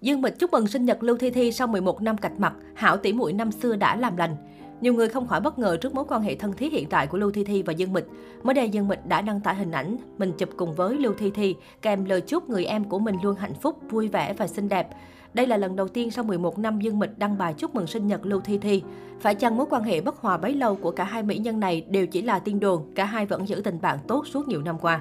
Dương Mịch chúc mừng sinh nhật Lưu Thi Thi sau 11 năm cạch mặt, hảo tỷ muội năm xưa đã làm lành. Nhiều người không khỏi bất ngờ trước mối quan hệ thân thiết hiện tại của Lưu Thi Thi và Dương Mịch. Mới đây Dương Mịch đã đăng tải hình ảnh mình chụp cùng với Lưu Thi Thi, kèm lời chúc người em của mình luôn hạnh phúc, vui vẻ và xinh đẹp. Đây là lần đầu tiên sau 11 năm Dương Mịch đăng bài chúc mừng sinh nhật Lưu Thi Thi. Phải chăng mối quan hệ bất hòa bấy lâu của cả hai mỹ nhân này đều chỉ là tin đồn, cả hai vẫn giữ tình bạn tốt suốt nhiều năm qua.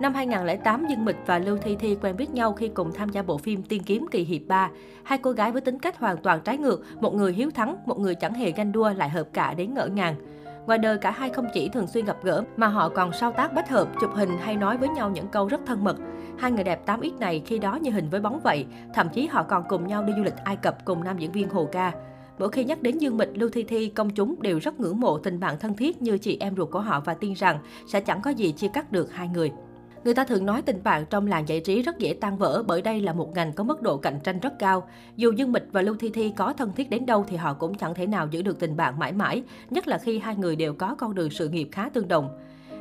Năm 2008, Dương Mịch và Lưu Thi Thi quen biết nhau khi cùng tham gia bộ phim Tiên kiếm kỳ hiệp 3. Hai cô gái với tính cách hoàn toàn trái ngược, một người hiếu thắng, một người chẳng hề ganh đua lại hợp cả đến ngỡ ngàng. Ngoài đời cả hai không chỉ thường xuyên gặp gỡ mà họ còn sao tác bách hợp, chụp hình hay nói với nhau những câu rất thân mật. Hai người đẹp 8X này khi đó như hình với bóng vậy, thậm chí họ còn cùng nhau đi du lịch Ai Cập cùng nam diễn viên Hồ Ca. Mỗi khi nhắc đến Dương Mịch, Lưu Thi Thi, công chúng đều rất ngưỡng mộ tình bạn thân thiết như chị em ruột của họ và tin rằng sẽ chẳng có gì chia cắt được hai người. Người ta thường nói tình bạn trong làng giải trí rất dễ tan vỡ bởi đây là một ngành có mức độ cạnh tranh rất cao. Dù Dương Mịch và Lưu Thi Thi có thân thiết đến đâu thì họ cũng chẳng thể nào giữ được tình bạn mãi mãi, nhất là khi hai người đều có con đường sự nghiệp khá tương đồng.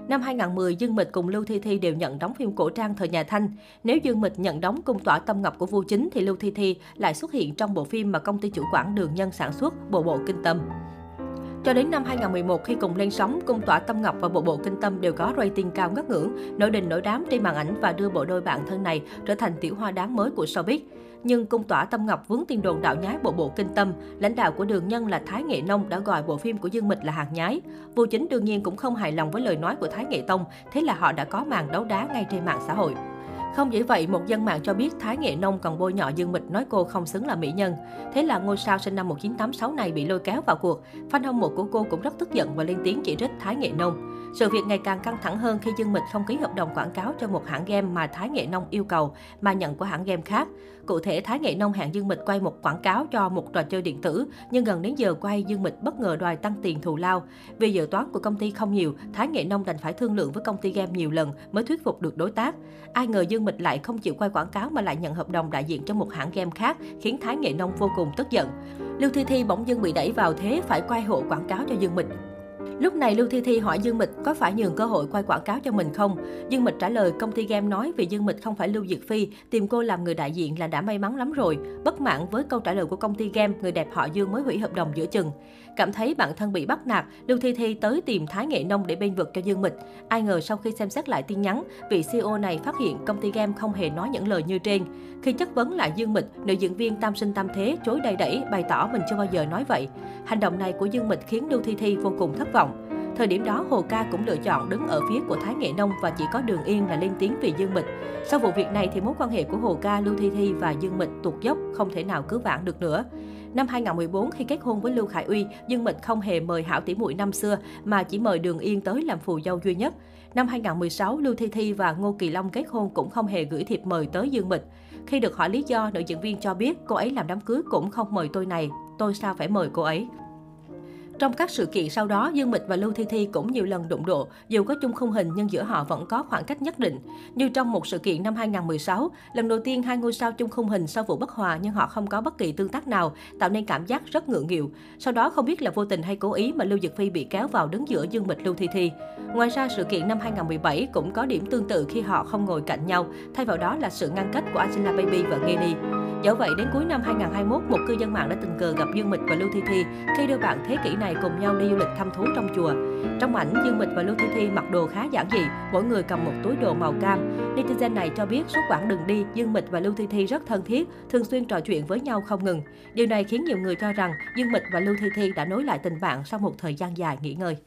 Năm 2010, Dương Mịch cùng Lưu Thi Thi đều nhận đóng phim cổ trang thời nhà Thanh. Nếu Dương Mịch nhận đóng cung tỏa tâm ngọc của vua chính thì Lưu Thi Thi lại xuất hiện trong bộ phim mà công ty chủ quản Đường Nhân sản xuất, Bộ Bộ Kinh Tâm. Cho đến năm 2011 khi cùng lên sóng, Cung Tỏa Tâm Ngọc và Bộ Bộ Kinh Tâm đều có rating cao ngất ngưỡng, nổi đình nổi đám trên màn ảnh và đưa bộ đôi bạn thân này trở thành tiểu hoa đáng mới của showbiz. Nhưng Cung Tỏa Tâm Ngọc vướng tin đồn đạo nhái Bộ Bộ Kinh Tâm, lãnh đạo của Đường Nhân là Thái Nghệ Nông đã gọi bộ phim của Dương Mịch là hàng nhái. Vô chính đương nhiên cũng không hài lòng với lời nói của Thái Nghệ Tông, thế là họ đã có màn đấu đá ngay trên mạng xã hội. Không chỉ vậy, một dân mạng cho biết Thái Nghệ Nông còn bôi nhọ Dương Mịch nói cô không xứng là mỹ nhân. Thế là ngôi sao sinh năm 1986 này bị lôi kéo vào cuộc. Fan hâm mộ của cô cũng rất tức giận và lên tiếng chỉ trích Thái Nghệ Nông. Sự việc ngày càng căng thẳng hơn khi Dương Mịch không ký hợp đồng quảng cáo cho một hãng game mà Thái Nghệ Nông yêu cầu, mà nhận của hãng game khác. Cụ thể, Thái Nghệ Nông hẹn Dương Mịch quay một quảng cáo cho một trò chơi điện tử, nhưng gần đến giờ quay Dương Mịch bất ngờ đòi tăng tiền thù lao. Vì dự toán của công ty không nhiều, Thái Nghệ Nông đành phải thương lượng với công ty game nhiều lần mới thuyết phục được đối tác. Ai ngờ Dương Mịch lại không chịu quay quảng cáo mà lại nhận hợp đồng đại diện cho một hãng game khác, khiến Thái Nghệ Nông vô cùng tức giận. Lưu Thi Thi bỗng dưng bị đẩy vào thế phải quay hộ quảng cáo cho Dương Mịch. Lúc này Lưu Thi Thi hỏi Dương Mịch có phải nhường cơ hội quay quảng cáo cho mình không? Dương Mịch trả lời công ty game nói vì Dương Mịch không phải Lưu Diệt Phi, tìm cô làm người đại diện là đã may mắn lắm rồi. Bất mãn với câu trả lời của công ty game, người đẹp họ Dương mới hủy hợp đồng giữa chừng. Cảm thấy bản thân bị bắt nạt, Lưu Thi Thi tới tìm Thái Nghệ Nông để bên vực cho Dương Mịch. Ai ngờ sau khi xem xét lại tin nhắn, vị CEO này phát hiện công ty game không hề nói những lời như trên. Khi chất vấn lại Dương Mịch, nữ diễn viên tam sinh tam thế chối đầy đẩy, bày tỏ mình chưa bao giờ nói vậy. Hành động này của Dương Mịch khiến Lưu Thi Thi vô cùng thất vọng. Thời điểm đó, Hồ Ca cũng lựa chọn đứng ở phía của Thái Nghệ Nông và chỉ có Đường Yên là lên tiếng vì Dương Mịch. Sau vụ việc này thì mối quan hệ của Hồ Ca, Lưu Thi Thi và Dương Mịch tuột dốc, không thể nào cứu vãn được nữa. Năm 2014, khi kết hôn với Lưu Khải Uy, Dương Mịch không hề mời hảo tỷ muội năm xưa mà chỉ mời Đường Yên tới làm phù dâu duy nhất. Năm 2016, Lưu Thi Thi và Ngô Kỳ Long kết hôn cũng không hề gửi thiệp mời tới Dương Mịch. Khi được hỏi lý do, nữ diễn viên cho biết cô ấy làm đám cưới cũng không mời tôi này, tôi sao phải mời cô ấy. Trong các sự kiện sau đó, Dương Mịch và Lưu Thi Thi cũng nhiều lần đụng độ, dù có chung khung hình nhưng giữa họ vẫn có khoảng cách nhất định. Như trong một sự kiện năm 2016, lần đầu tiên hai ngôi sao chung khung hình sau vụ bất hòa nhưng họ không có bất kỳ tương tác nào, tạo nên cảm giác rất ngượng nghịu. Sau đó không biết là vô tình hay cố ý mà Lưu Dực Phi bị kéo vào đứng giữa Dương Mịch Lưu Thi Thi. Ngoài ra, sự kiện năm 2017 cũng có điểm tương tự khi họ không ngồi cạnh nhau, thay vào đó là sự ngăn cách của Angela Baby và Genie. Dẫu vậy, đến cuối năm 2021, một cư dân mạng đã tình cờ gặp Dương Mịch và Lưu Thi Thi khi đôi bạn thế kỷ này cùng nhau đi du lịch thăm thú trong chùa. Trong ảnh, Dương Mịch và Lưu Thi Thi mặc đồ khá giản dị, mỗi người cầm một túi đồ màu cam. Netizen này cho biết suốt quãng đường đi, Dương Mịch và Lưu Thi Thi rất thân thiết, thường xuyên trò chuyện với nhau không ngừng. Điều này khiến nhiều người cho rằng Dương Mịch và Lưu Thi Thi đã nối lại tình bạn sau một thời gian dài nghỉ ngơi.